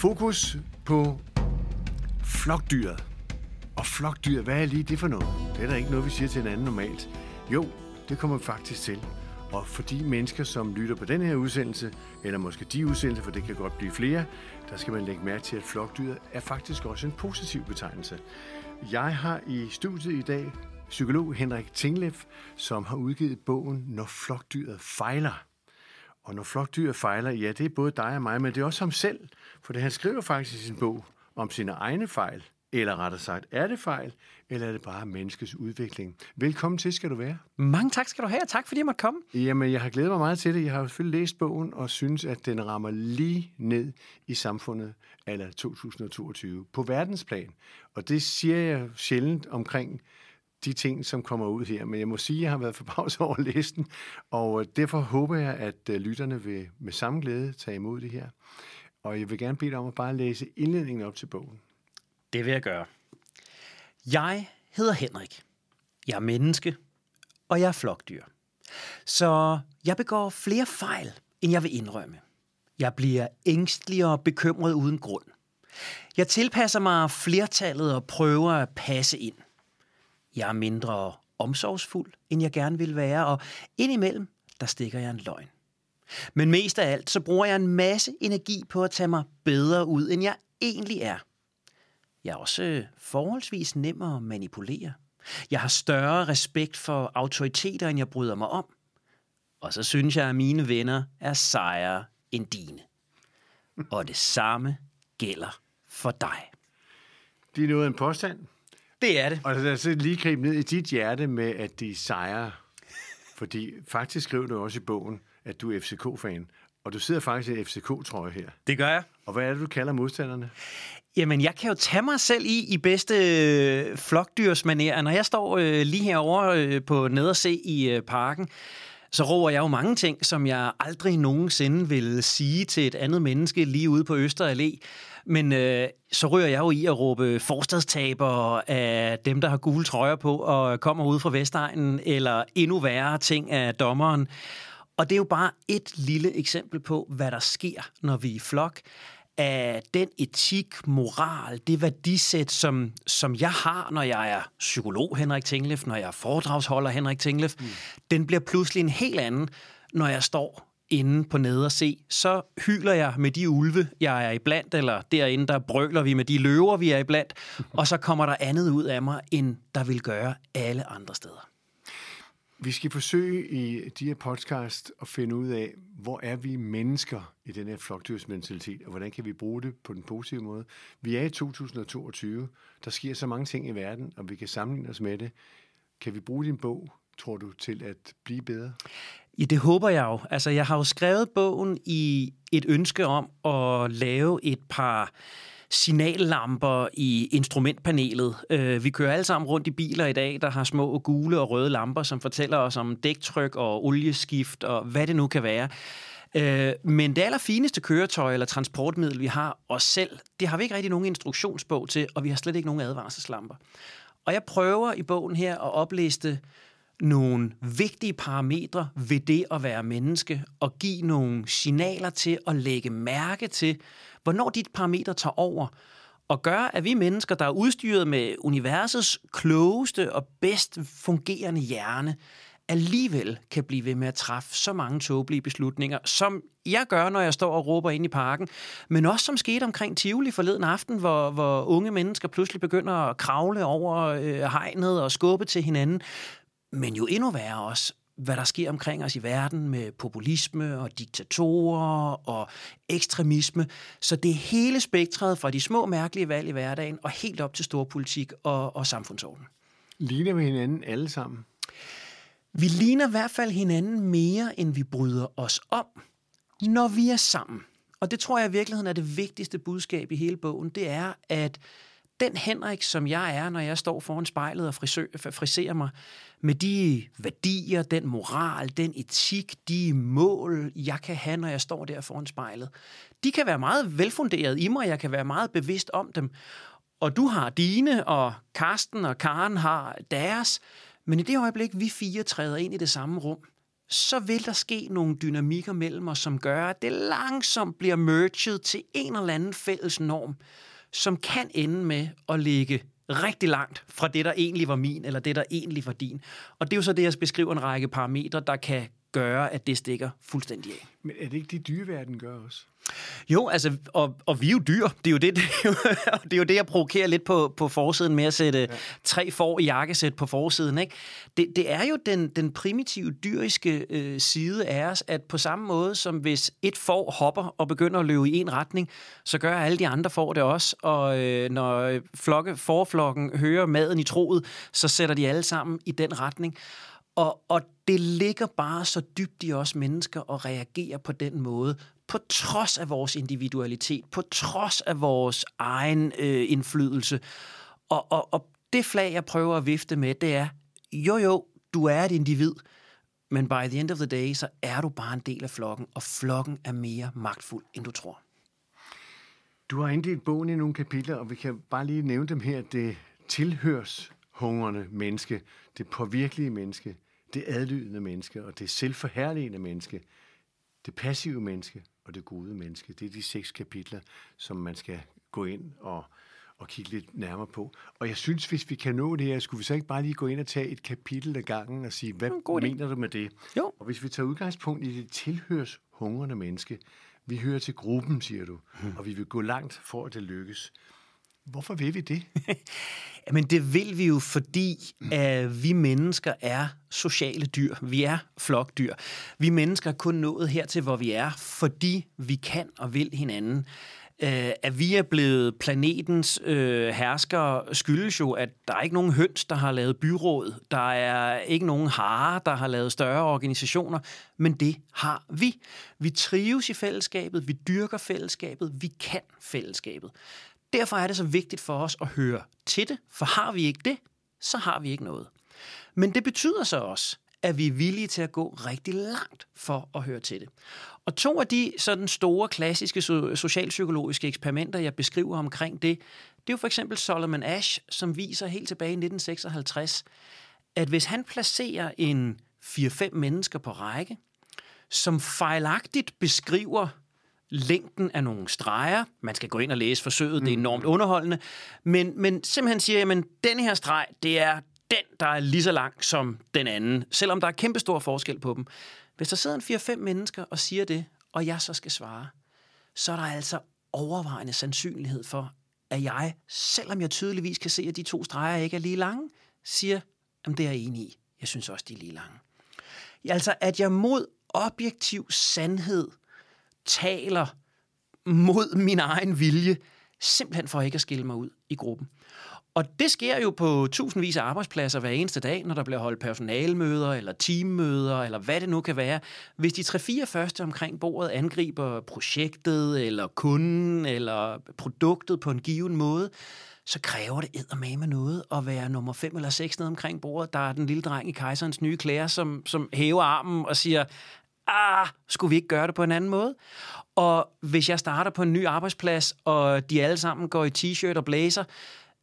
Fokus på flokdyret. Og flokdyr, hvad er lige det for noget? Det er da ikke noget, vi siger til hinanden normalt. Jo, det kommer vi faktisk til. Og for de mennesker, som lytter på den her udsendelse, eller måske de udsendelser, for det kan godt blive flere, der skal man lægge mærke til, at flokdyret er faktisk også en positiv betegnelse. Jeg har i studiet i dag psykolog Henrik Tinglev, som har udgivet bogen Når flokdyret fejler. Og når flokdyret fejler, ja, det er både dig og mig, men det er også ham selv, for det han skriver faktisk i sin bog om sine egne fejl, eller rettere sagt, er det fejl, eller er det bare menneskets udvikling? Velkommen til, skal du være. Mange tak skal du have, og tak fordi jeg måtte komme. Jamen, jeg har glædet mig meget til det. Jeg har selvfølgelig læst bogen og synes, at den rammer lige ned i samfundet eller 2022 på verdensplan. Og det siger jeg sjældent omkring de ting, som kommer ud her. Men jeg må sige, at jeg har været forbavset over listen, og øh, derfor håber jeg, at øh, lytterne vil med samme glæde tage imod det her. Og jeg vil gerne bede dig om at bare læse indledningen op til bogen. Det vil jeg gøre. Jeg hedder Henrik. Jeg er menneske, og jeg er flokdyr. Så jeg begår flere fejl, end jeg vil indrømme. Jeg bliver ængstelig og bekymret uden grund. Jeg tilpasser mig flertallet og prøver at passe ind. Jeg er mindre omsorgsfuld, end jeg gerne vil være, og indimellem, der stikker jeg en løgn. Men mest af alt, så bruger jeg en masse energi på at tage mig bedre ud, end jeg egentlig er. Jeg er også øh, forholdsvis nem at manipulere. Jeg har større respekt for autoriteter, end jeg bryder mig om. Og så synes jeg, at mine venner er sejere end dine. Og det samme gælder for dig. Det er noget af en påstand. Det er det. Og lad os lige gribe ned i dit hjerte med, at de sejrer. Fordi faktisk skriver du også i bogen, at du er FCK-fan. Og du sidder faktisk i FCK-trøje her. Det gør jeg. Og hvad er det, du kalder modstanderne? Jamen, jeg kan jo tage mig selv i i bedste øh, flokdyrsmanér. Når jeg står øh, lige herovre øh, på nederse i øh, parken, så råber jeg jo mange ting, som jeg aldrig nogensinde vil sige til et andet menneske lige ude på Øster Allé. Men øh, så rører jeg jo i at råbe forstadstaber af dem, der har gule trøjer på og kommer ud fra Vestegnen, eller endnu værre ting af dommeren. Og det er jo bare et lille eksempel på, hvad der sker, når vi er i flok af den etik, moral, det værdisæt, som, som jeg har, når jeg er psykolog Henrik Tinglef, når jeg er foredragsholder Henrik Tinglef, mm. den bliver pludselig en helt anden, når jeg står inde på nede og se, så hyler jeg med de ulve, jeg er iblandt, eller derinde, der brøler vi med de løver, vi er iblandt, og så kommer der andet ud af mig, end der vil gøre alle andre steder. Vi skal forsøge i de her podcast at finde ud af, hvor er vi mennesker i den her flokdyrsmentalitet, og hvordan kan vi bruge det på den positive måde. Vi er i 2022, der sker så mange ting i verden, og vi kan sammenligne os med det. Kan vi bruge din bog, tror du, til at blive bedre? Ja, det håber jeg jo. Altså, jeg har jo skrevet bogen i et ønske om at lave et par signallamper i instrumentpanelet. Øh, vi kører alle sammen rundt i biler i dag, der har små gule og røde lamper, som fortæller os om dæktryk og olieskift og hvad det nu kan være. Øh, men det allerfineste køretøj eller transportmiddel, vi har os selv, det har vi ikke rigtig nogen instruktionsbog til, og vi har slet ikke nogen advarselslamper. Og jeg prøver i bogen her at opliste nogle vigtige parametre ved det at være menneske, og give nogle signaler til at lægge mærke til, hvornår dit parameter tager over, og gør, at vi mennesker, der er udstyret med universets klogeste og bedst fungerende hjerne, alligevel kan blive ved med at træffe så mange tåbelige beslutninger, som jeg gør, når jeg står og råber ind i parken, men også som skete omkring Tivoli forleden aften, hvor, hvor unge mennesker pludselig begynder at kravle over øh, hegnet og skubbe til hinanden. Men jo endnu værre også, hvad der sker omkring os i verden med populisme og diktatorer og ekstremisme. Så det er hele spektret fra de små mærkelige valg i hverdagen og helt op til storpolitik og, og samfundsorden. Ligner vi hinanden alle sammen? Vi ligner i hvert fald hinanden mere, end vi bryder os om, når vi er sammen. Og det tror jeg i virkeligheden er det vigtigste budskab i hele bogen. Det er, at den Henrik, som jeg er, når jeg står foran spejlet og frisør, friserer mig, med de værdier, den moral, den etik, de mål, jeg kan have, når jeg står der foran spejlet, de kan være meget velfunderet i mig, jeg kan være meget bevidst om dem. Og du har dine, og Karsten og Karen har deres, men i det øjeblik, vi fire træder ind i det samme rum, så vil der ske nogle dynamikker mellem os, som gør, at det langsomt bliver merged til en eller anden fælles norm, som kan ende med at ligge rigtig langt fra det, der egentlig var min, eller det, der egentlig var din. Og det er jo så det, jeg beskriver en række parametre, der kan gøre, at det stikker fuldstændig af. Men er det ikke det, dyreverden gør også? Jo, altså, og, og vi er jo dyr. Det er jo det, det, er jo, det, er jo det jeg provokerer lidt på, på forsiden med at sætte ja. tre får i jakkesæt på forsiden. Ikke? Det, det er jo den, den primitive dyriske øh, side af os, at på samme måde som hvis et får hopper og begynder at løbe i en retning, så gør alle de andre får det også. Og øh, når flokke, forflokken hører maden i troet, så sætter de alle sammen i den retning. Og, og det ligger bare så dybt i os mennesker at reagere på den måde, på trods af vores individualitet, på trods af vores egen øh, indflydelse. Og, og, og det flag, jeg prøver at vifte med, det er, jo jo, du er et individ, men by the end of the day, så er du bare en del af flokken, og flokken er mere magtfuld, end du tror. Du har inddelt bogen i nogle kapitler, og vi kan bare lige nævne dem her. Det tilhørs hungrende menneske, det påvirkelige menneske, det adlydende menneske og det selvforherligende menneske, det passive menneske og det gode menneske. Det er de seks kapitler, som man skal gå ind og, og kigge lidt nærmere på. Og jeg synes, hvis vi kan nå det her, skulle vi så ikke bare lige gå ind og tage et kapitel af gangen og sige, hvad God mener du med det? Jo. Og hvis vi tager udgangspunkt i det tilhørs hungrende menneske, vi hører til gruppen, siger du, hmm. og vi vil gå langt for, at det lykkes. Hvorfor vil vi det? Jamen det vil vi jo, fordi at vi mennesker er sociale dyr. Vi er flokdyr. Vi mennesker er kun nået hertil, hvor vi er, fordi vi kan og vil hinanden. Uh, at vi er blevet planetens øh, herskere skyldes jo, at der er ikke nogen høns, der har lavet byråd. Der er ikke nogen hare, der har lavet større organisationer. Men det har vi. Vi trives i fællesskabet, vi dyrker fællesskabet, vi kan fællesskabet. Derfor er det så vigtigt for os at høre til det, for har vi ikke det, så har vi ikke noget. Men det betyder så også, at vi er villige til at gå rigtig langt for at høre til det. Og to af de sådan store, klassiske socialpsykologiske eksperimenter, jeg beskriver omkring det, det er jo for eksempel Solomon Ash, som viser helt tilbage i 1956, at hvis han placerer en 4-5 mennesker på række, som fejlagtigt beskriver længden af nogle streger. Man skal gå ind og læse forsøget, det er mm. enormt underholdende. Men, men simpelthen siger, at den her streg, det er den, der er lige så lang som den anden, selvom der er kæmpestor forskel på dem. Hvis der sidder en 4-5 mennesker og siger det, og jeg så skal svare, så er der altså overvejende sandsynlighed for, at jeg, selvom jeg tydeligvis kan se, at de to streger ikke er lige lange, siger, at det er jeg enig i. Jeg synes også, de er lige lange. Altså, at jeg mod objektiv sandhed taler mod min egen vilje, simpelthen for ikke at skille mig ud i gruppen. Og det sker jo på tusindvis af arbejdspladser hver eneste dag, når der bliver holdt personalmøder eller teammøder, eller hvad det nu kan være. Hvis de tre-fire første omkring bordet angriber projektet, eller kunden, eller produktet på en given måde, så kræver det med noget at være nummer 5 eller 6 nede omkring bordet. Der er den lille dreng i kejserens nye klæder, som, som hæver armen og siger, ah, skulle vi ikke gøre det på en anden måde? Og hvis jeg starter på en ny arbejdsplads, og de alle sammen går i t-shirt og blazer,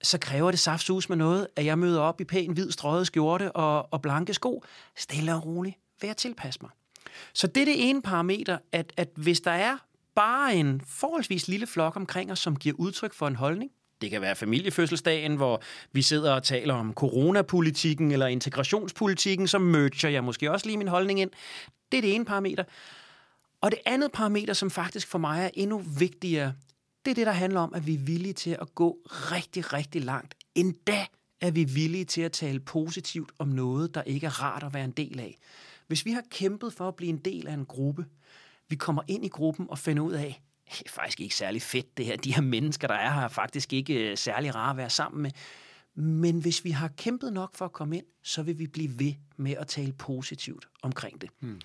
så kræver det saftsus med noget, at jeg møder op i pæn hvid strøget skjorte og, og blanke sko. Stille og roligt Vær tilpas mig. Så det er det ene parameter, at, at hvis der er bare en forholdsvis lille flok omkring os, som giver udtryk for en holdning, det kan være familiefødselsdagen, hvor vi sidder og taler om coronapolitikken eller integrationspolitikken, så merger jeg måske også lige min holdning ind. Det er det ene parameter. Og det andet parameter, som faktisk for mig er endnu vigtigere, det er det, der handler om, at vi er villige til at gå rigtig, rigtig langt. Endda er vi villige til at tale positivt om noget, der ikke er rart at være en del af. Hvis vi har kæmpet for at blive en del af en gruppe, vi kommer ind i gruppen og finder ud af, det er faktisk ikke særlig fedt det her. De her mennesker, der er her, er faktisk ikke øh, særlig rare at være sammen med. Men hvis vi har kæmpet nok for at komme ind, så vil vi blive ved med at tale positivt omkring det. Hmm.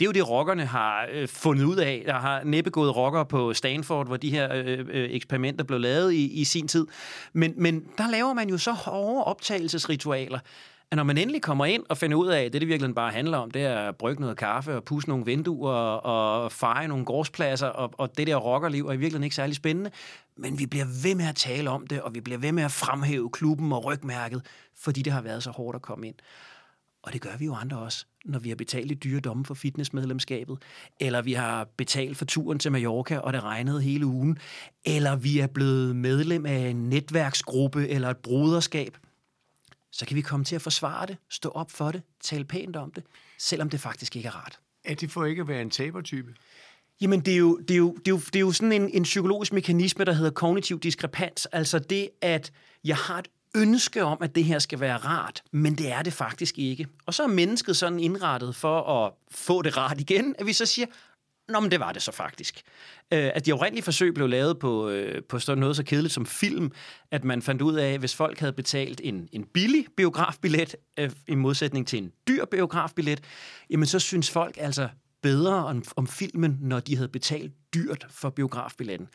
Det er jo det, rockerne har øh, fundet ud af. Der har næppe gået rocker på Stanford, hvor de her øh, øh, eksperimenter blev lavet i, i sin tid. Men, men der laver man jo så hårde optagelsesritualer, at når man endelig kommer ind og finder ud af, at det, det virkelig bare handler om, det er at brygge noget kaffe og pusse nogle vinduer og feje nogle gårdspladser, og, og det der rockerliv er i virkeligheden ikke særlig spændende. Men vi bliver ved med at tale om det, og vi bliver ved med at fremhæve klubben og rygmærket, fordi det har været så hårdt at komme ind. Og det gør vi jo andre også, når vi har betalt i dyre domme for fitnessmedlemskabet, eller vi har betalt for turen til Mallorca, og det regnede hele ugen, eller vi er blevet medlem af en netværksgruppe eller et broderskab, så kan vi komme til at forsvare det, stå op for det, tale pænt om det, selvom det faktisk ikke er rart. Er det for ikke at være en tabertype? Jamen, det er jo, det er jo, det er jo, det er jo sådan en, en psykologisk mekanisme, der hedder kognitiv diskrepans. Altså det, at jeg har et ønske om, at det her skal være rart, men det er det faktisk ikke. Og så er mennesket sådan indrettet for at få det rart igen, at vi så siger, Nå, men det var det så faktisk. Øh, at de oprindelige forsøg blev lavet på, øh, på sådan noget så kedeligt som film, at man fandt ud af, at hvis folk havde betalt en, en billig biografbillet, øh, i modsætning til en dyr biografbillet, jamen så synes folk altså bedre om, om filmen, når de havde betalt dyrt for biografbilletten.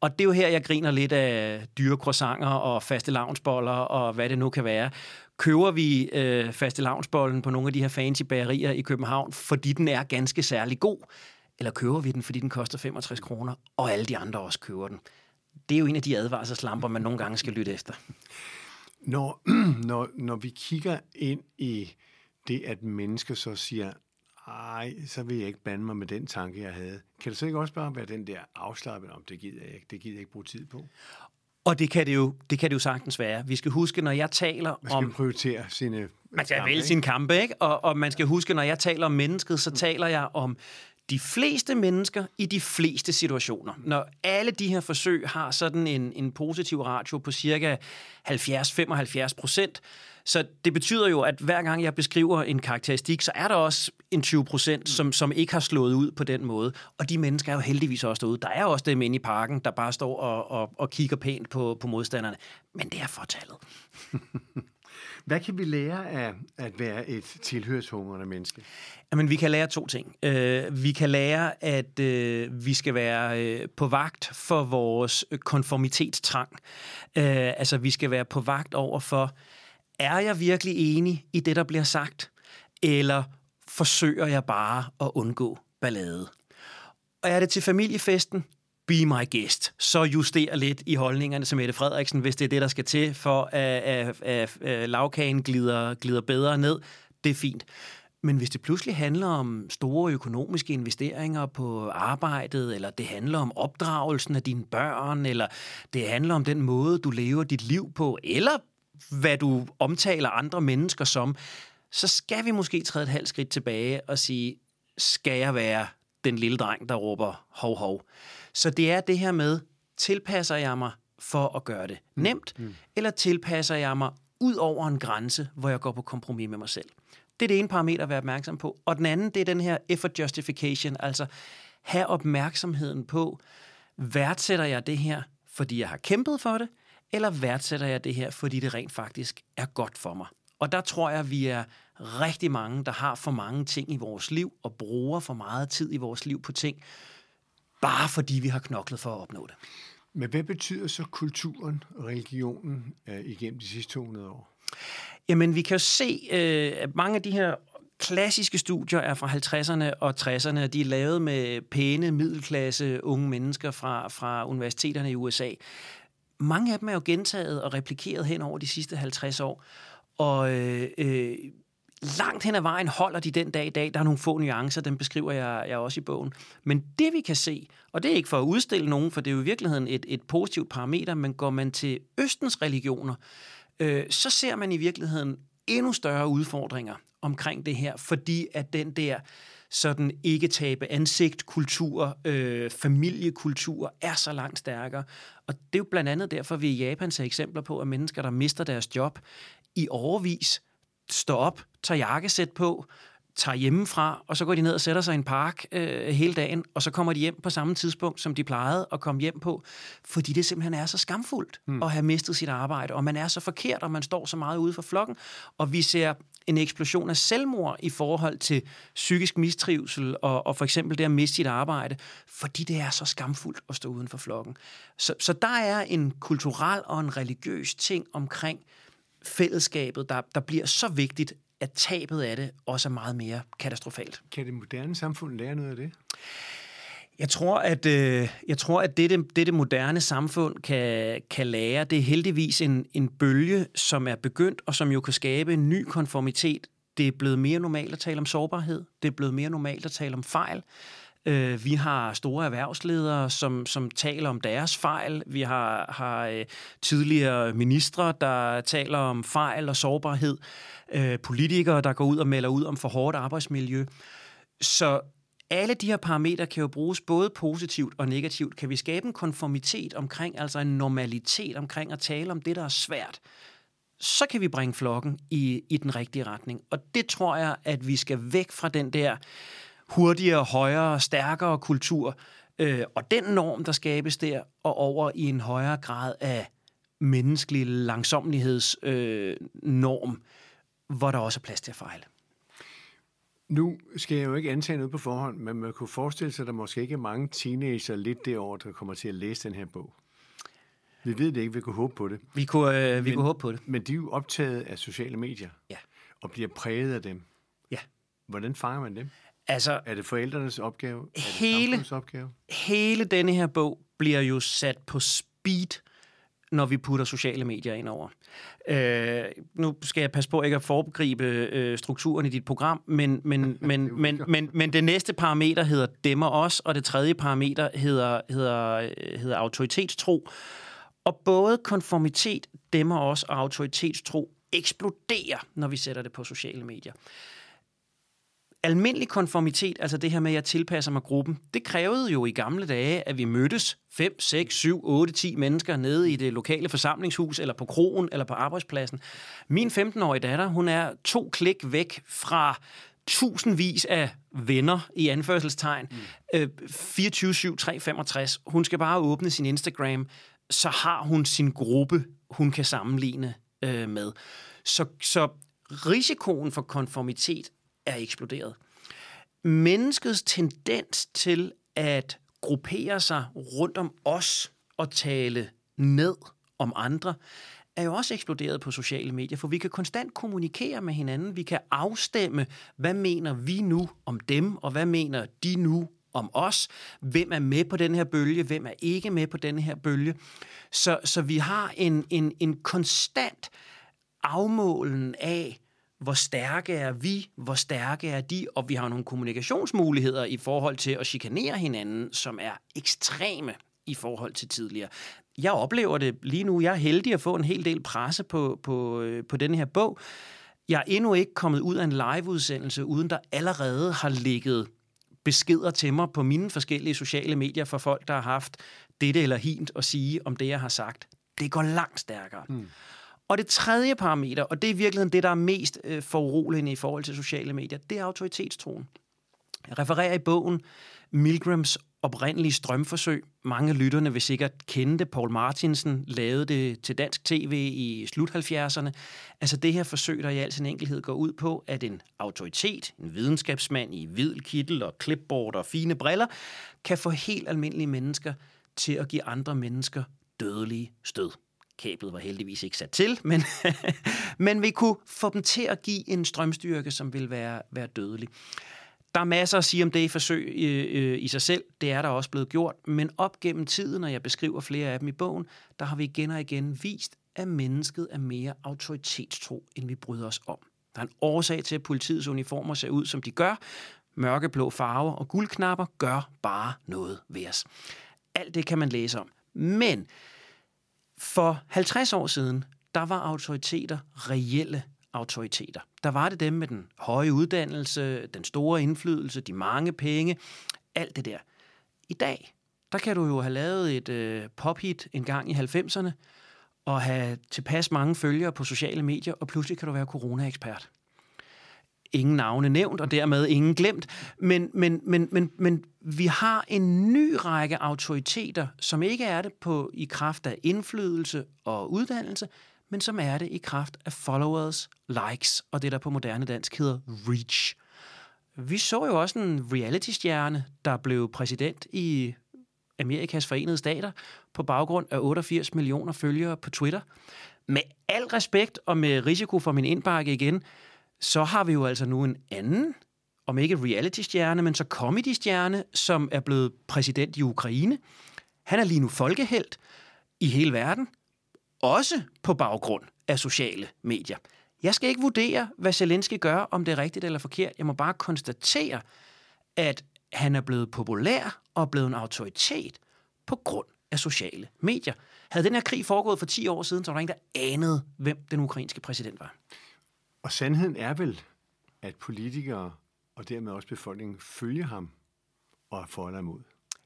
Og det er jo her, jeg griner lidt af dyre croissanter og faste lavnsboller og hvad det nu kan være. Køber vi øh, faste lavnsbollen på nogle af de her fancy bagerier i København, fordi den er ganske særlig god, eller køber vi den, fordi den koster 65 kroner, og alle de andre også køber den? Det er jo en af de advarselslamper, man nogle gange skal lytte efter. Når, når, når vi kigger ind i det, at mennesker så siger, ej, så vil jeg ikke bande mig med den tanke, jeg havde. Kan det så ikke også bare være den der afslappet om, det gider jeg ikke, det gider jeg ikke bruge tid på? Og det kan det, jo, det kan det jo sagtens være. Vi skal huske, når jeg taler man skal om... prioritere sine Man skal vælge sine kampe, ikke? Og, og man skal huske, når jeg taler om mennesket, så taler jeg om de fleste mennesker i de fleste situationer. Når alle de her forsøg har sådan en, en positiv ratio på cirka 70-75 procent, så det betyder jo, at hver gang jeg beskriver en karakteristik, så er der også en 20 procent, som, som ikke har slået ud på den måde. Og de mennesker er jo heldigvis også derude. Der er også dem inde i parken, der bare står og, og, og kigger pænt på, på modstanderne. Men det er fortallet. Hvad kan vi lære af at være et tilhørshungrende menneske? Jamen, vi kan lære to ting. Uh, vi kan lære, at uh, vi skal være øh, på vagt for vores konformitetstrang. Uh, altså, vi skal være på vagt over for, er jeg virkelig enig i det, der bliver sagt? Eller forsøger jeg bare at undgå ballade? Og er det til familiefesten? Be my guest. Så juster lidt i holdningerne til Mette Frederiksen, hvis det er det, der skal til, for at, at, at, at lavkagen glider, glider bedre ned. Det er fint. Men hvis det pludselig handler om store økonomiske investeringer på arbejdet, eller det handler om opdragelsen af dine børn, eller det handler om den måde, du lever dit liv på, eller hvad du omtaler andre mennesker som, så skal vi måske træde et halvt skridt tilbage og sige, skal jeg være den lille dreng, der råber hov hov? Så det er det her med, tilpasser jeg mig for at gøre det mm. nemt, mm. Mm. eller tilpasser jeg mig ud over en grænse, hvor jeg går på kompromis med mig selv. Det er det ene parameter at være opmærksom på. Og den anden, det er den her effort justification, altså have opmærksomheden på, værdsætter jeg det her, fordi jeg har kæmpet for det, eller værdsætter jeg det her, fordi det rent faktisk er godt for mig? Og der tror jeg, vi er rigtig mange, der har for mange ting i vores liv, og bruger for meget tid i vores liv på ting, bare fordi vi har knoklet for at opnå det. Men hvad betyder så kulturen og religionen uh, igennem de sidste 200 år? Jamen, vi kan jo se, uh, at mange af de her klassiske studier er fra 50'erne og 60'erne. De er lavet med pæne, middelklasse unge mennesker fra, fra universiteterne i USA. Mange af dem er jo gentaget og replikeret hen over de sidste 50 år. Og øh, øh, langt hen ad vejen holder de den dag i dag. Der er nogle få nuancer, dem beskriver jeg, jeg også i bogen. Men det vi kan se, og det er ikke for at udstille nogen, for det er jo i virkeligheden et, et positivt parameter, men går man til Østens religioner, øh, så ser man i virkeligheden endnu større udfordringer omkring det her, fordi at den der sådan ikke tabe ansigt, kultur, øh, familiekultur er så langt stærkere. Og det er jo blandt andet derfor, vi i Japan ser eksempler på, at mennesker, der mister deres job i overvis, står op, tager jakkesæt på, tager hjemmefra, og så går de ned og sætter sig i en park øh, hele dagen, og så kommer de hjem på samme tidspunkt, som de plejede at komme hjem på, fordi det simpelthen er så skamfuldt mm. at have mistet sit arbejde, og man er så forkert, og man står så meget ude for flokken, og vi ser en eksplosion af selvmord i forhold til psykisk mistrivsel, og, og for eksempel det at miste sit arbejde, fordi det er så skamfuldt at stå uden for flokken. Så, så der er en kulturel og en religiøs ting omkring fællesskabet, der, der bliver så vigtigt, at tabet af det også er meget mere katastrofalt. Kan det moderne samfund lære noget af det? Jeg tror, at, øh, jeg tror, at det, det, det, moderne samfund kan, kan lære, det er heldigvis en, en bølge, som er begyndt, og som jo kan skabe en ny konformitet Det er blevet mere normalt at tale om sårbarhed. Det er blevet mere normalt at tale om fejl. Øh, vi har store erhvervsledere, som, som taler om deres fejl. Vi har, har øh, tidligere ministre, der taler om fejl og sårbarhed. Øh, politikere, der går ud og melder ud om for hårdt arbejdsmiljø. Så alle de her parametre kan jo bruges både positivt og negativt. Kan vi skabe en konformitet omkring, altså en normalitet omkring at tale om det, der er svært, så kan vi bringe flokken i, i den rigtige retning. Og det tror jeg, at vi skal væk fra den der hurtigere, højere, stærkere kultur, øh, og den norm, der skabes der, og over i en højere grad af menneskelig langsomlighedsnorm, øh, hvor der også er plads til at fejle. Nu skal jeg jo ikke antage noget på forhånd, men man kunne forestille sig, at der måske ikke er mange teenager lidt derovre, der kommer til at læse den her bog. Vi ved det ikke, vi kunne håbe på det. Vi kunne, øh, vi men, kunne håbe på det. Men de er jo optaget af sociale medier. Ja. Og bliver præget af dem. Ja. Hvordan fanger man dem? Altså, er det forældrenes opgave? Er hele, det opgave? Hele denne her bog bliver jo sat på speed, når vi putter sociale medier ind over. Øh, nu skal jeg passe på ikke at foregribe øh, strukturen i dit program, men, men, men, men, men, men det næste parameter hedder dæmmer os, og det tredje parameter hedder, hedder, hedder autoritetstro. Og både konformitet, dæmmer os og autoritetstro eksploderer, når vi sætter det på sociale medier almindelig konformitet, altså det her med, at jeg tilpasser mig gruppen, det krævede jo i gamle dage, at vi mødtes 5, 6, 7, 8, 10 mennesker nede i det lokale forsamlingshus, eller på krogen, eller på arbejdspladsen. Min 15-årige datter, hun er to klik væk fra tusindvis af venner i anførselstegn. Mm. Øh, 24-7-365. Hun skal bare åbne sin Instagram, så har hun sin gruppe, hun kan sammenligne øh, med. Så, så risikoen for konformitet er eksploderet. Menneskets tendens til at gruppere sig rundt om os og tale ned om andre, er jo også eksploderet på sociale medier, for vi kan konstant kommunikere med hinanden. Vi kan afstemme, hvad mener vi nu om dem, og hvad mener de nu om os. Hvem er med på den her bølge, hvem er ikke med på den her bølge. Så, så vi har en, en, en konstant afmålen af, hvor stærke er vi, hvor stærke er de, og vi har nogle kommunikationsmuligheder i forhold til at chikanere hinanden, som er ekstreme i forhold til tidligere. Jeg oplever det lige nu. Jeg er heldig at få en hel del presse på, på, øh, på den her bog. Jeg er endnu ikke kommet ud af en liveudsendelse, uden der allerede har ligget beskeder til mig på mine forskellige sociale medier for folk, der har haft dette eller hint at sige om det, jeg har sagt. Det går langt stærkere. Mm. Og det tredje parameter, og det er i virkeligheden det, der er mest øh, foruroligende i forhold til sociale medier, det er autoritetstroen. Jeg refererer i bogen Milgrams oprindelige strømforsøg. Mange lytterne vil sikkert kende det. Paul Martinsen lavede det til dansk tv i slut 70'erne. Altså det her forsøg, der i al sin enkelhed går ud på, at en autoritet, en videnskabsmand i hvid kittel og clipboard og fine briller, kan få helt almindelige mennesker til at give andre mennesker dødelige stød. Kablet var heldigvis ikke sat til, men, men vi kunne få dem til at give en strømstyrke, som vil være, være dødelig. Der er masser at sige om det i forsøg øh, i sig selv. Det er der også blevet gjort. Men op gennem tiden, når jeg beskriver flere af dem i bogen, der har vi igen og igen vist, at mennesket er mere autoritetstro, end vi bryder os om. Der er en årsag til, at politiets uniformer ser ud, som de gør. Mørkeblå farver og guldknapper gør bare noget ved os. Alt det kan man læse om. Men for 50 år siden, der var autoriteter reelle autoriteter. Der var det dem med den høje uddannelse, den store indflydelse, de mange penge, alt det der. I dag, der kan du jo have lavet et øh, pophit en gang i 90'erne, og have tilpas mange følgere på sociale medier, og pludselig kan du være corona-ekspert ingen navne nævnt, og dermed ingen glemt. Men, men, men, men, men vi har en ny række autoriteter, som ikke er det på i kraft af indflydelse og uddannelse, men som er det i kraft af followers, likes og det, der på moderne dansk hedder reach. Vi så jo også en reality-stjerne, der blev præsident i Amerikas Forenede Stater på baggrund af 88 millioner følgere på Twitter. Med al respekt og med risiko for min indbakke igen, så har vi jo altså nu en anden, om ikke reality-stjerne, men så comedy-stjerne, som er blevet præsident i Ukraine. Han er lige nu folkehelt i hele verden, også på baggrund af sociale medier. Jeg skal ikke vurdere, hvad Zelensky gør, om det er rigtigt eller forkert. Jeg må bare konstatere, at han er blevet populær og blevet en autoritet på grund af sociale medier. Havde den her krig foregået for 10 år siden, så var der ingen, der anede, hvem den ukrainske præsident var. Og sandheden er vel, at politikere og dermed også befolkningen følger ham og er for eller imod.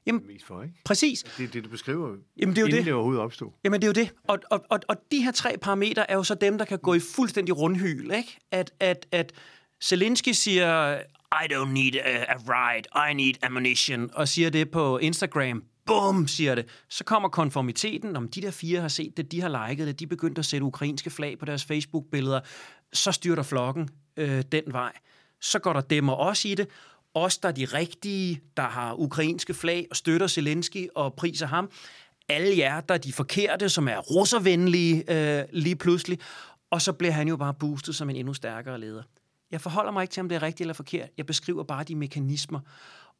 Jamen, Mest for, ikke? præcis. Det er det, du beskriver, Jamen, det er jo inden det. det overhovedet opstod. Jamen, det er jo det. Og, og, og, og de her tre parametre er jo så dem, der kan gå i fuldstændig rundhyl. Ikke? At, at, at Zelensky siger, I don't need a, a ride, I need ammunition, og siger det på Instagram. Bum, siger det. Så kommer konformiteten, om de der fire har set det, de har liket det, de begyndte at sætte ukrainske flag på deres Facebook-billeder. Så styrter flokken øh, den vej. Så går der dem og os i det. Os, der er de rigtige, der har ukrainske flag og støtter Zelensky og priser ham. Alle jer, der er de forkerte, som er russervenlige øh, lige pludselig. Og så bliver han jo bare boostet som en endnu stærkere leder. Jeg forholder mig ikke til, om det er rigtigt eller forkert. Jeg beskriver bare de mekanismer.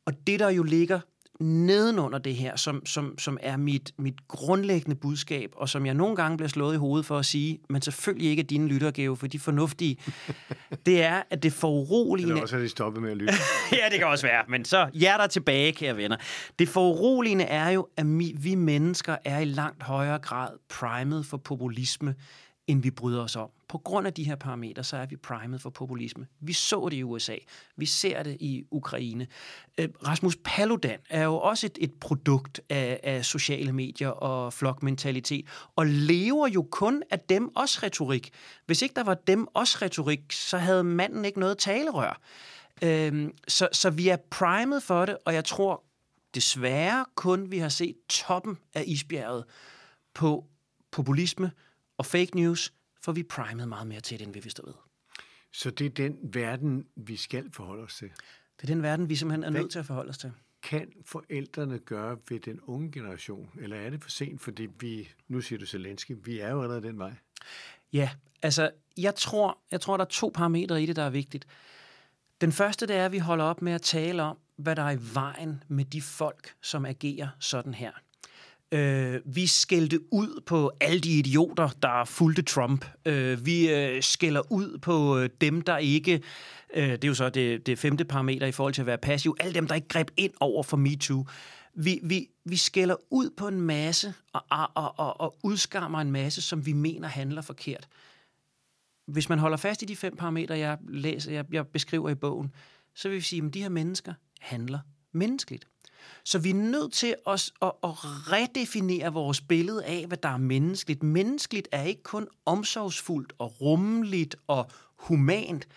Og det, der jo ligger nedenunder det her, som, som, som er mit, mit grundlæggende budskab, og som jeg nogle gange bliver slået i hovedet for at sige, men selvfølgelig ikke er dine lyttergave, for de fornuftige, det er, at det foruroligende... Eller også er de stoppet med at lytte. ja, det kan også være, men så hjerter tilbage, kære venner. Det foruroligende er jo, at vi mennesker er i langt højere grad primet for populisme, end vi bryder os om. På grund af de her parametre, så er vi primet for populisme. Vi så det i USA. Vi ser det i Ukraine. Øh, Rasmus Paludan er jo også et, et produkt af, af sociale medier og flokmentalitet, og lever jo kun af dem også retorik. Hvis ikke der var dem også retorik, så havde manden ikke noget talerør. Øhm, så, så vi er primet for det, og jeg tror desværre kun, vi har set toppen af isbjerget på populisme og fake news, for vi primet meget mere til det, end vi vidste ved. Så det er den verden, vi skal forholde os til. Det er den verden, vi simpelthen er nødt til at forholde os til. Kan forældrene gøre ved den unge generation, eller er det for sent, fordi vi, nu siger du Zelensky, vi er jo allerede den vej. Ja, altså, jeg tror, jeg tror, der er to parametre i det, der er vigtigt. Den første, det er, at vi holder op med at tale om, hvad der er i vejen med de folk, som agerer sådan her. Øh, vi skældte ud på alle de idioter, der fulgte Trump. Øh, vi øh, skælder ud på øh, dem, der ikke... Øh, det er jo så det, det femte parameter i forhold til at være passiv. Alle dem, der ikke greb ind over for MeToo. Vi, vi, vi skælder ud på en masse og, og, og, og udskammer en masse, som vi mener handler forkert. Hvis man holder fast i de fem parametre, jeg, læser, jeg, jeg beskriver i bogen, så vil vi sige, at de her mennesker handler menneskeligt. Så vi er nødt til os at, at redefinere vores billede af, hvad der er menneskeligt. Menneskeligt er ikke kun omsorgsfuldt og rummeligt og humant.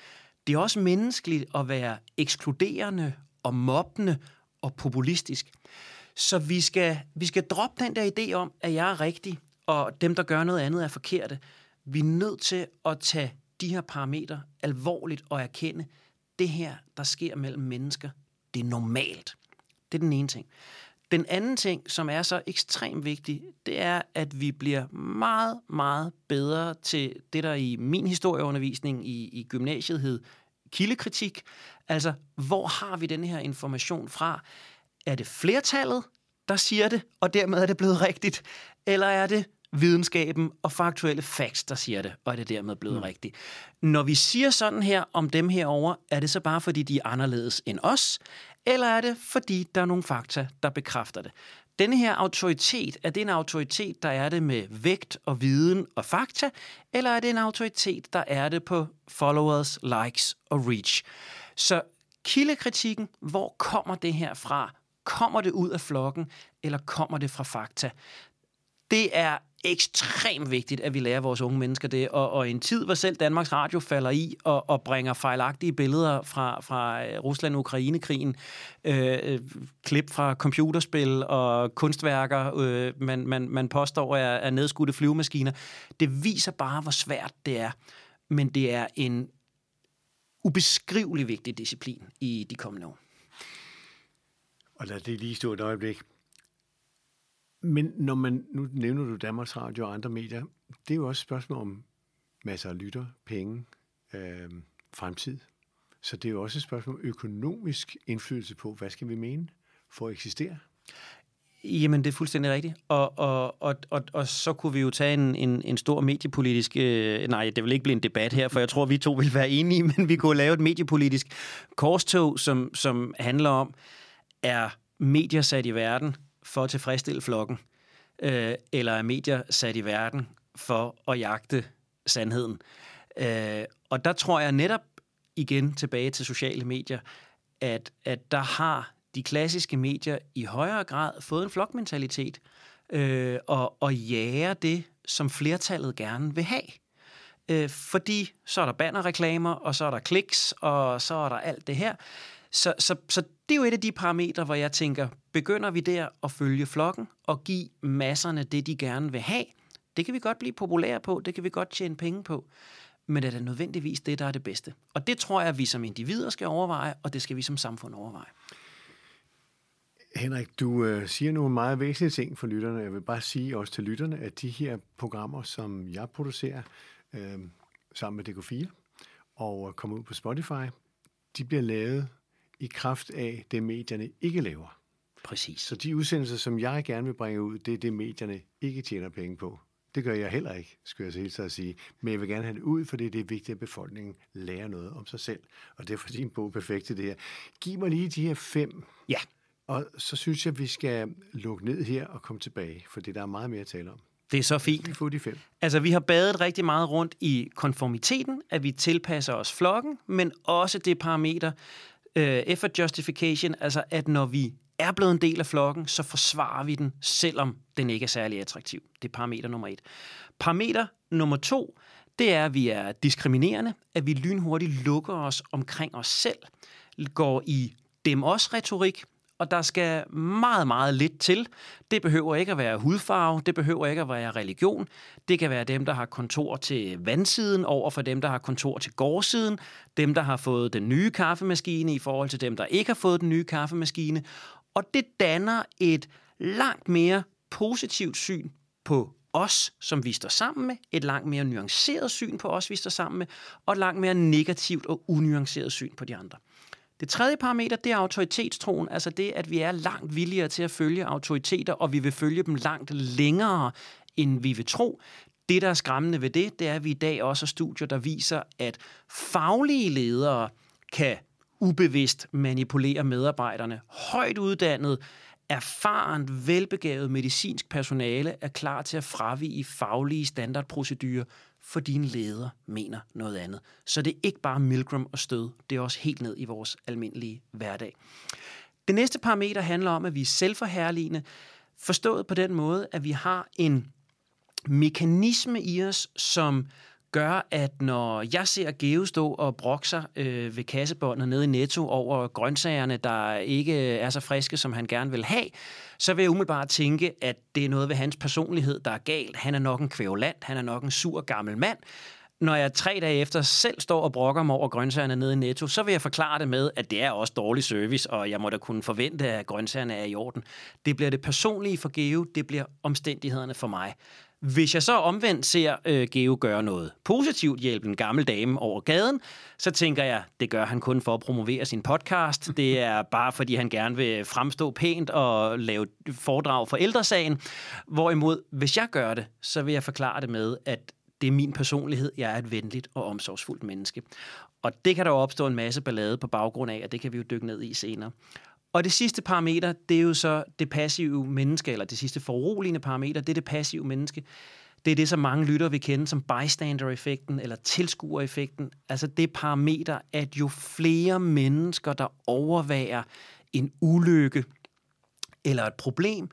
Det er også menneskeligt at være ekskluderende og mobbende og populistisk. Så vi skal, vi skal droppe den der idé om, at jeg er rigtig, og dem, der gør noget andet, er forkerte. Vi er nødt til at tage de her parametre alvorligt og erkende, det her, der sker mellem mennesker, det er normalt. Det er den ene ting. Den anden ting, som er så ekstremt vigtig, det er, at vi bliver meget, meget bedre til det, der i min historieundervisning i, i gymnasiet hed kildekritik. Altså, hvor har vi den her information fra? Er det flertallet, der siger det, og dermed er det blevet rigtigt? Eller er det videnskaben og faktuelle facts, der siger det, og er det dermed blevet mm. rigtigt. Når vi siger sådan her om dem herover, er det så bare fordi, de er anderledes end os, eller er det fordi, der er nogle fakta, der bekræfter det? Denne her autoritet, er det en autoritet, der er det med vægt og viden og fakta, eller er det en autoritet, der er det på followers, likes og reach? Så kildekritikken, hvor kommer det her fra? Kommer det ud af flokken, eller kommer det fra fakta? Det er ekstremt vigtigt, at vi lærer vores unge mennesker det, og, og i en tid, hvor selv Danmarks Radio falder i og, og bringer fejlagtige billeder fra, fra øh, Rusland-Ukraine-krigen, øh, øh, klip fra computerspil og kunstværker, øh, man, man, man påstår er, er nedskudte flyvemaskiner, det viser bare, hvor svært det er. Men det er en ubeskrivelig vigtig disciplin i de kommende år. Og lad det lige stå et øjeblik. Men når man, nu nævner du Danmarks Radio og andre medier, det er jo også et spørgsmål om masser af lytter, penge, øh, fremtid. Så det er jo også et spørgsmål om økonomisk indflydelse på, hvad skal vi mene for at eksistere? Jamen, det er fuldstændig rigtigt. Og, og, og, og, og så kunne vi jo tage en, en, en stor mediepolitisk... Øh, nej, det vil ikke blive en debat her, for jeg tror, vi to vil være enige, men vi kunne lave et mediepolitisk korstog, som, som handler om, er medier sat i verden for at tilfredsstille flokken, øh, eller er medier sat i verden for at jagte sandheden? Øh, og der tror jeg netop igen tilbage til sociale medier, at, at der har de klassiske medier i højere grad fået en flokmentalitet øh, og, og jager det, som flertallet gerne vil have. Øh, fordi så er der bannerreklamer, og så er der kliks, og så er der alt det her. Så, så, så det er jo et af de parametre, hvor jeg tænker, begynder vi der at følge flokken og give masserne det, de gerne vil have? Det kan vi godt blive populære på, det kan vi godt tjene penge på. Men er det nødvendigvis det, der er det bedste? Og det tror jeg, at vi som individer skal overveje, og det skal vi som samfund overveje. Henrik, du øh, siger nogle meget væsentlige ting for lytterne. Jeg vil bare sige også til lytterne, at de her programmer, som jeg producerer øh, sammen med DK4 og kommer ud på Spotify, de bliver lavet i kraft af det, medierne ikke laver. Præcis. Så de udsendelser, som jeg gerne vil bringe ud, det er det, medierne ikke tjener penge på. Det gør jeg heller ikke, skulle jeg så helt at sige. Men jeg vil gerne have det ud, fordi det er vigtigt, at befolkningen lærer noget om sig selv. Og det er for din bog perfekt til det her. Giv mig lige de her fem Ja, og så synes jeg, at vi skal lukke ned her og komme tilbage, for det der er meget mere at tale om. det er så fint. Vi får de fem. Altså, vi har badet rigtig meget rundt i konformiteten, at vi tilpasser os flokken, men også det parameter, øh, effort justification, altså at når vi er blevet en del af flokken, så forsvarer vi den, selvom den ikke er særlig attraktiv. Det er parameter nummer et. Parameter nummer to, det er, at vi er diskriminerende, at vi lynhurtigt lukker os omkring os selv, går i dem-os-retorik, og der skal meget, meget lidt til. Det behøver ikke at være hudfarve, det behøver ikke at være religion. Det kan være dem, der har kontor til vandsiden over for dem, der har kontor til gårdsiden, dem, der har fået den nye kaffemaskine i forhold til dem, der ikke har fået den nye kaffemaskine. Og det danner et langt mere positivt syn på os, som vi står sammen med, et langt mere nuanceret syn på os, vi står sammen med, og et langt mere negativt og unuanceret syn på de andre. Det tredje parameter, det er autoritetstroen, altså det, at vi er langt villigere til at følge autoriteter, og vi vil følge dem langt længere, end vi vil tro. Det, der er skræmmende ved det, det er, at vi i dag også har studier, der viser, at faglige ledere kan ubevidst manipulere medarbejderne. Højt uddannet, erfarent, velbegavet medicinsk personale er klar til at fravige faglige standardprocedurer, for din leder mener noget andet. Så det er ikke bare Milgram og stød, det er også helt ned i vores almindelige hverdag. Det næste parameter handler om, at vi er selvforherligende, forstået på den måde, at vi har en mekanisme i os, som gør, at når jeg ser Geo stå og brokser øh, ved kassebåndet nede i Netto over grøntsagerne, der ikke øh, er så friske, som han gerne vil have, så vil jeg umiddelbart tænke, at det er noget ved hans personlighed, der er galt. Han er nok en kvævland, han er nok en sur gammel mand. Når jeg tre dage efter selv står og brokker mig over grøntsagerne nede i Netto, så vil jeg forklare det med, at det er også dårlig service, og jeg må da kunne forvente, at grøntsagerne er i orden. Det bliver det personlige for Geo, det bliver omstændighederne for mig. Hvis jeg så omvendt ser øh, Geo gøre noget positivt, hjælpe en gammel dame over gaden, så tænker jeg, det gør han kun for at promovere sin podcast. Det er bare fordi, han gerne vil fremstå pænt og lave foredrag for ældresagen. Hvorimod, hvis jeg gør det, så vil jeg forklare det med, at det er min personlighed. Jeg er et venligt og omsorgsfuldt menneske. Og det kan der jo opstå en masse ballade på baggrund af, og det kan vi jo dykke ned i senere. Og det sidste parameter, det er jo så det passive menneske, eller det sidste foruroligende parameter, det er det passive menneske. Det er det, som mange lytter vil kende som bystander-effekten eller tilskuereffekten. Altså det parameter, at jo flere mennesker, der overværer en ulykke eller et problem,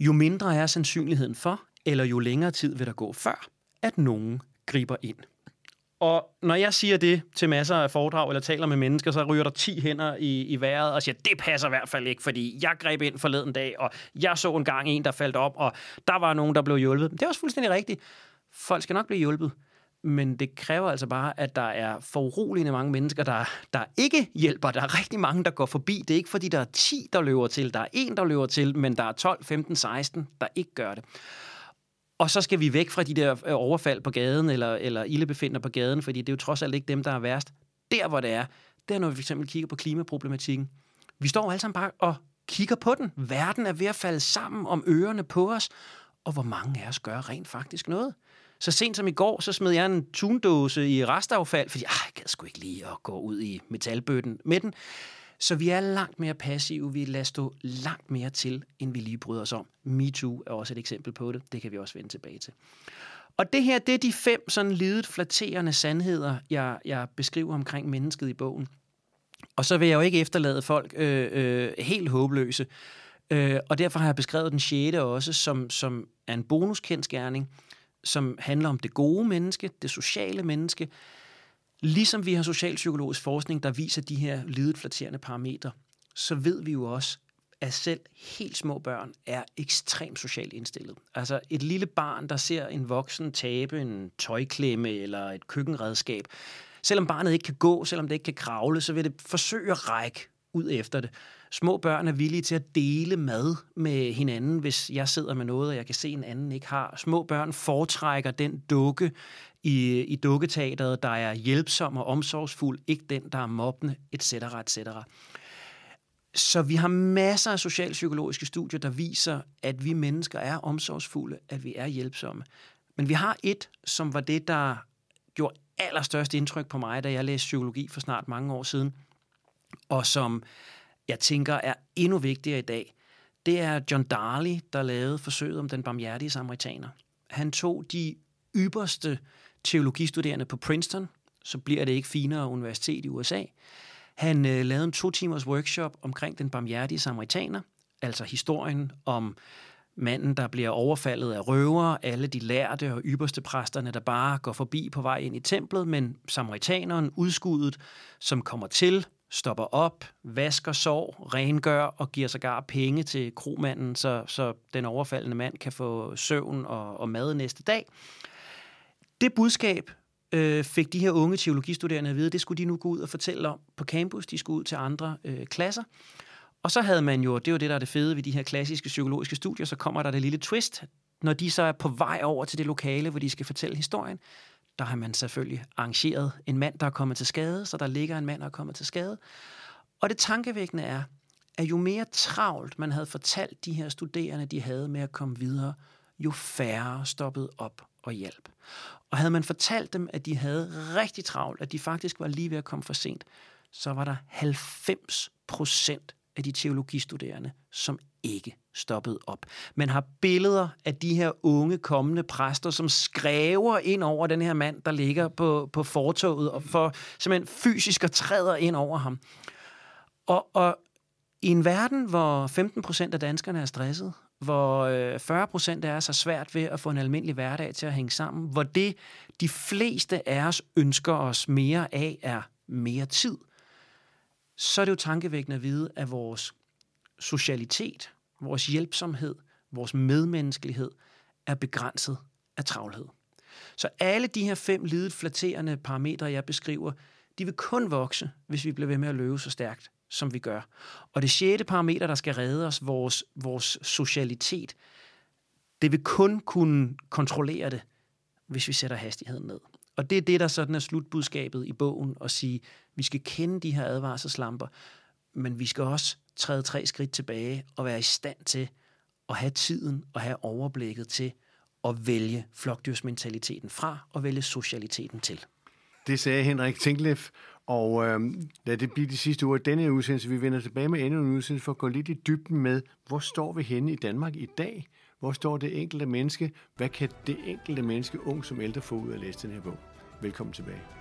jo mindre er sandsynligheden for, eller jo længere tid vil der gå før, at nogen griber ind. Og når jeg siger det til masser af foredrag eller taler med mennesker, så ryger der 10 hænder i, i vejret og siger, det passer i hvert fald ikke, fordi jeg greb ind forleden dag, og jeg så en gang en, der faldt op, og der var nogen, der blev hjulpet. Det er også fuldstændig rigtigt. Folk skal nok blive hjulpet. Men det kræver altså bare, at der er foruroligende mange mennesker, der, der ikke hjælper. Der er rigtig mange, der går forbi. Det er ikke, fordi der er 10, der løber til. Der er en, der løber til, men der er 12, 15, 16, der ikke gør det. Og så skal vi væk fra de der øh, overfald på gaden, eller, eller ildebefinder på gaden, fordi det er jo trods alt ikke dem, der er værst. Der, hvor det er, det er, når vi for eksempel kigger på klimaproblematikken. Vi står alle sammen bare og kigger på den. Verden er ved at falde sammen om ørerne på os, og hvor mange af os gør rent faktisk noget. Så sent som i går, så smed jeg en tundåse i restaffald, fordi ah, jeg gad sgu ikke lige at gå ud i metalbøtten med den. Så vi er langt mere passive, vi lader stå langt mere til, end vi lige bryder os om. MeToo er også et eksempel på det, det kan vi også vende tilbage til. Og det her, det er de fem sådan lidet flatterende sandheder, jeg, jeg beskriver omkring mennesket i bogen. Og så vil jeg jo ikke efterlade folk øh, øh, helt håbløse. Øh, og derfor har jeg beskrevet den sjette også, som, som er en bonuskendskærning, som handler om det gode menneske, det sociale menneske. Ligesom vi har socialpsykologisk forskning, der viser de her lidet flatterende parametre, så ved vi jo også, at selv helt små børn er ekstremt socialt indstillet. Altså et lille barn, der ser en voksen tabe en tøjklemme eller et køkkenredskab, selvom barnet ikke kan gå, selvom det ikke kan kravle, så vil det forsøge at række ud efter det. Små børn er villige til at dele mad med hinanden, hvis jeg sidder med noget, og jeg kan se, at en anden ikke har. Små børn foretrækker den dukke i, i dukketeateret, der er hjælpsom og omsorgsfuld, ikke den, der er mobbende, etc. etc. Så vi har masser af socialpsykologiske studier, der viser, at vi mennesker er omsorgsfulde, at vi er hjælpsomme. Men vi har et, som var det, der gjorde allerstørst indtryk på mig, da jeg læste psykologi for snart mange år siden, og som jeg tænker er endnu vigtigere i dag, det er John Darley, der lavede forsøget om den barmhjertige samaritaner. Han tog de ypperste teologistuderende på Princeton, så bliver det ikke finere universitet i USA. Han øh, lavede en to timers workshop omkring den barmhjertige samaritaner, altså historien om manden, der bliver overfaldet af røver, alle de lærte og ypperste præsterne, der bare går forbi på vej ind i templet, men samaritaneren, udskuddet, som kommer til, stopper op, vasker sår, rengør og giver sågar penge til kromanden, så, så den overfaldende mand kan få søvn og, og mad næste dag. Det budskab øh, fik de her unge teologistuderende at vide, det skulle de nu gå ud og fortælle om på campus. De skulle ud til andre øh, klasser. Og så havde man jo, det er jo det, der er det fede ved de her klassiske psykologiske studier, så kommer der det lille twist. Når de så er på vej over til det lokale, hvor de skal fortælle historien, der har man selvfølgelig arrangeret en mand, der er kommet til skade, så der ligger en mand, der er kommet til skade. Og det tankevækkende er, at jo mere travlt man havde fortalt de her studerende, de havde med at komme videre, jo færre stoppede op og hjalp. Og havde man fortalt dem, at de havde rigtig travlt, at de faktisk var lige ved at komme for sent, så var der 90 procent af de teologistuderende, som ikke stoppet op. Man har billeder af de her unge kommende præster, som skræver ind over den her mand, der ligger på, på fortoget, og for simpelthen fysisk og træder ind over ham. Og, og i en verden, hvor 15 procent af danskerne er stresset, hvor øh, 40 procent af os har svært ved at få en almindelig hverdag til at hænge sammen, hvor det, de fleste af os ønsker os mere af, er mere tid, så er det jo tankevækkende at vide, at vores socialitet, vores hjælpsomhed, vores medmenneskelighed er begrænset af travlhed. Så alle de her fem lidet flatterende parametre, jeg beskriver, de vil kun vokse, hvis vi bliver ved med at løbe så stærkt, som vi gør. Og det sjette parameter, der skal redde os, vores, vores socialitet, det vil kun kunne kontrollere det, hvis vi sætter hastigheden ned. Og det er det, der sådan er slutbudskabet i bogen, at sige, vi skal kende de her advarselslamper, men vi skal også træde tre skridt tilbage og være i stand til at have tiden og have overblikket til at vælge flokdyrsmentaliteten fra og vælge socialiteten til. Det sagde Henrik Tinklef, og øh, lad det blive de sidste ord denne udsendelse. Vi vender tilbage med endnu en udsendelse for at gå lidt i dybden med, hvor står vi henne i Danmark i dag? Hvor står det enkelte menneske? Hvad kan det enkelte menneske, ung som ældre, få ud af at læse den her bog? Velkommen tilbage.